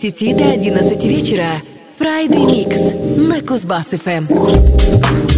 10 до 11 вечера Friday Mix на Кузбасс-ФМ.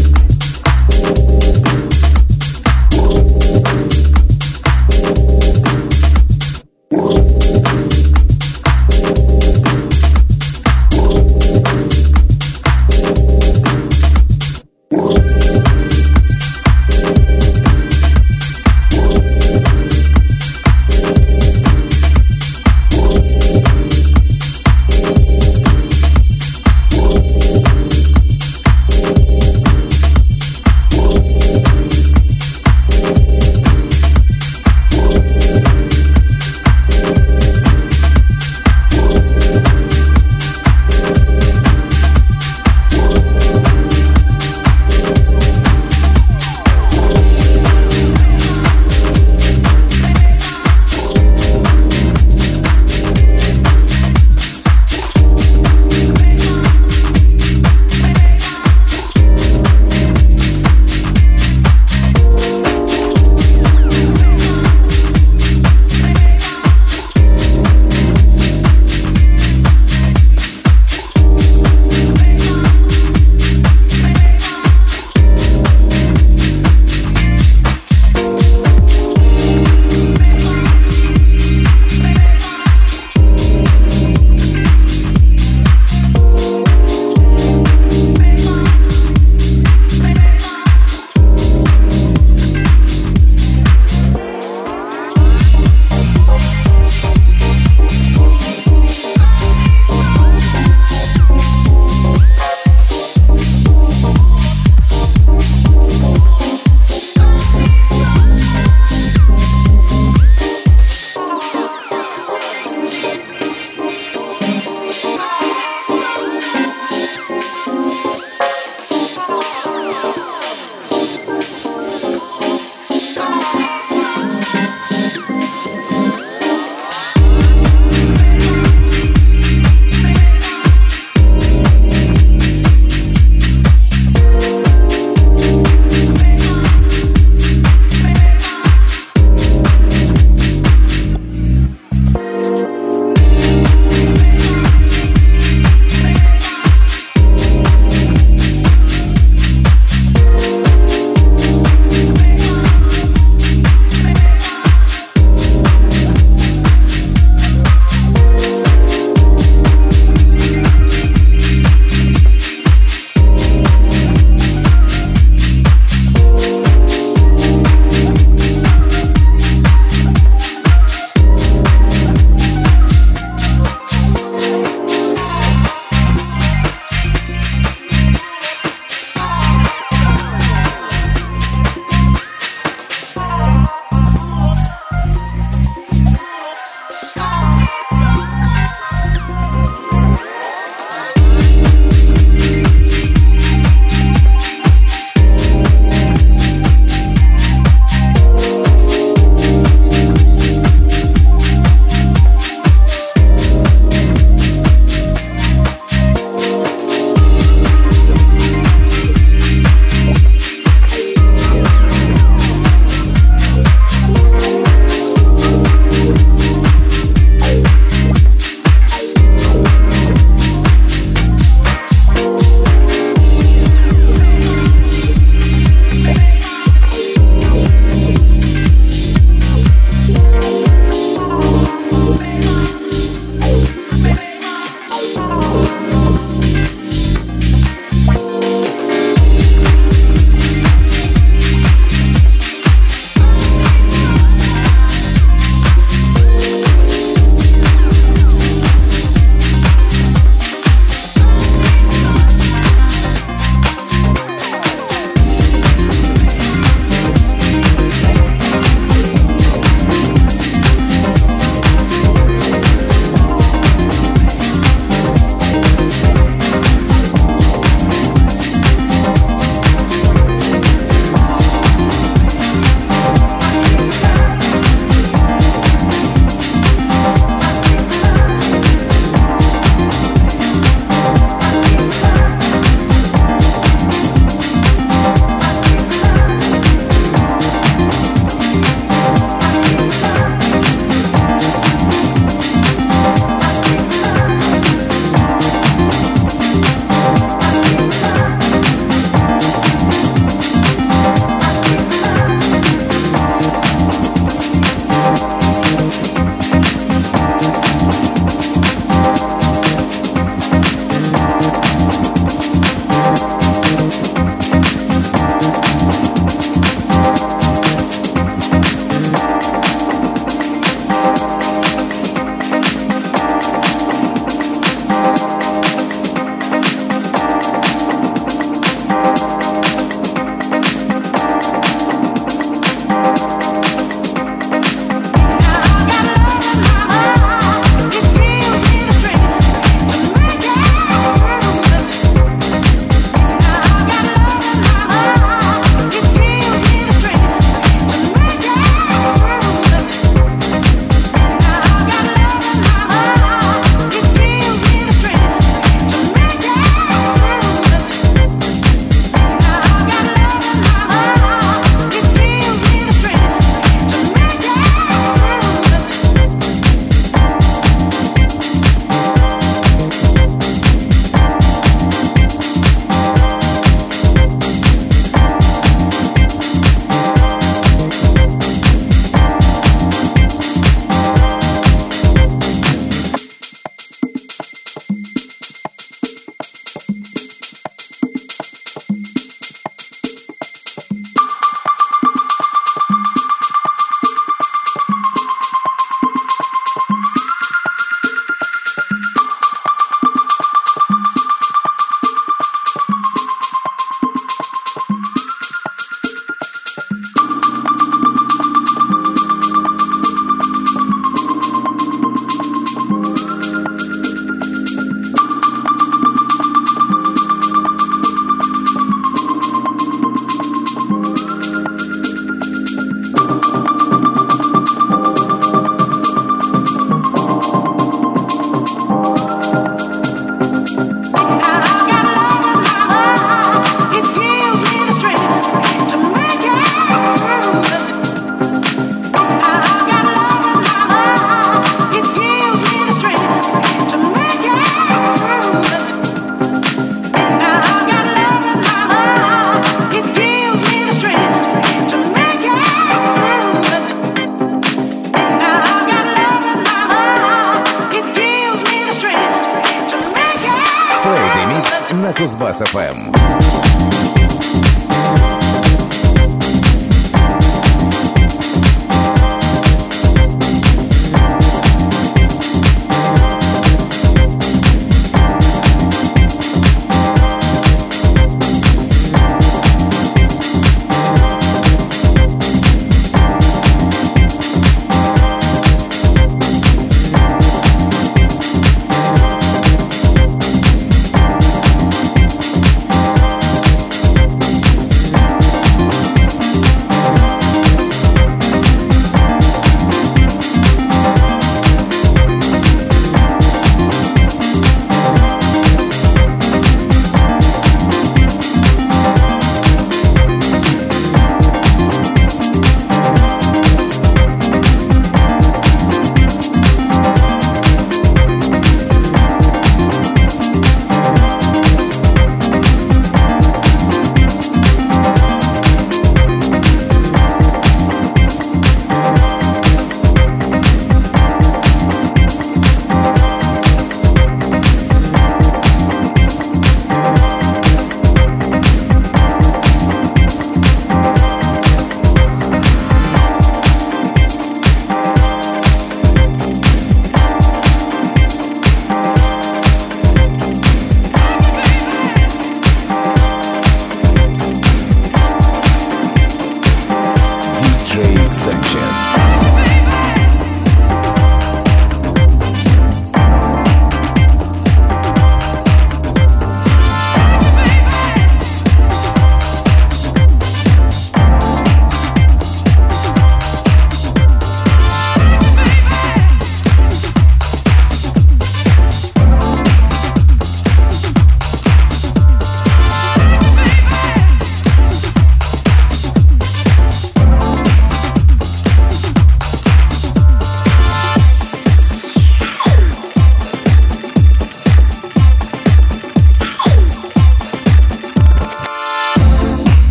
На Кузбасс-ФМ.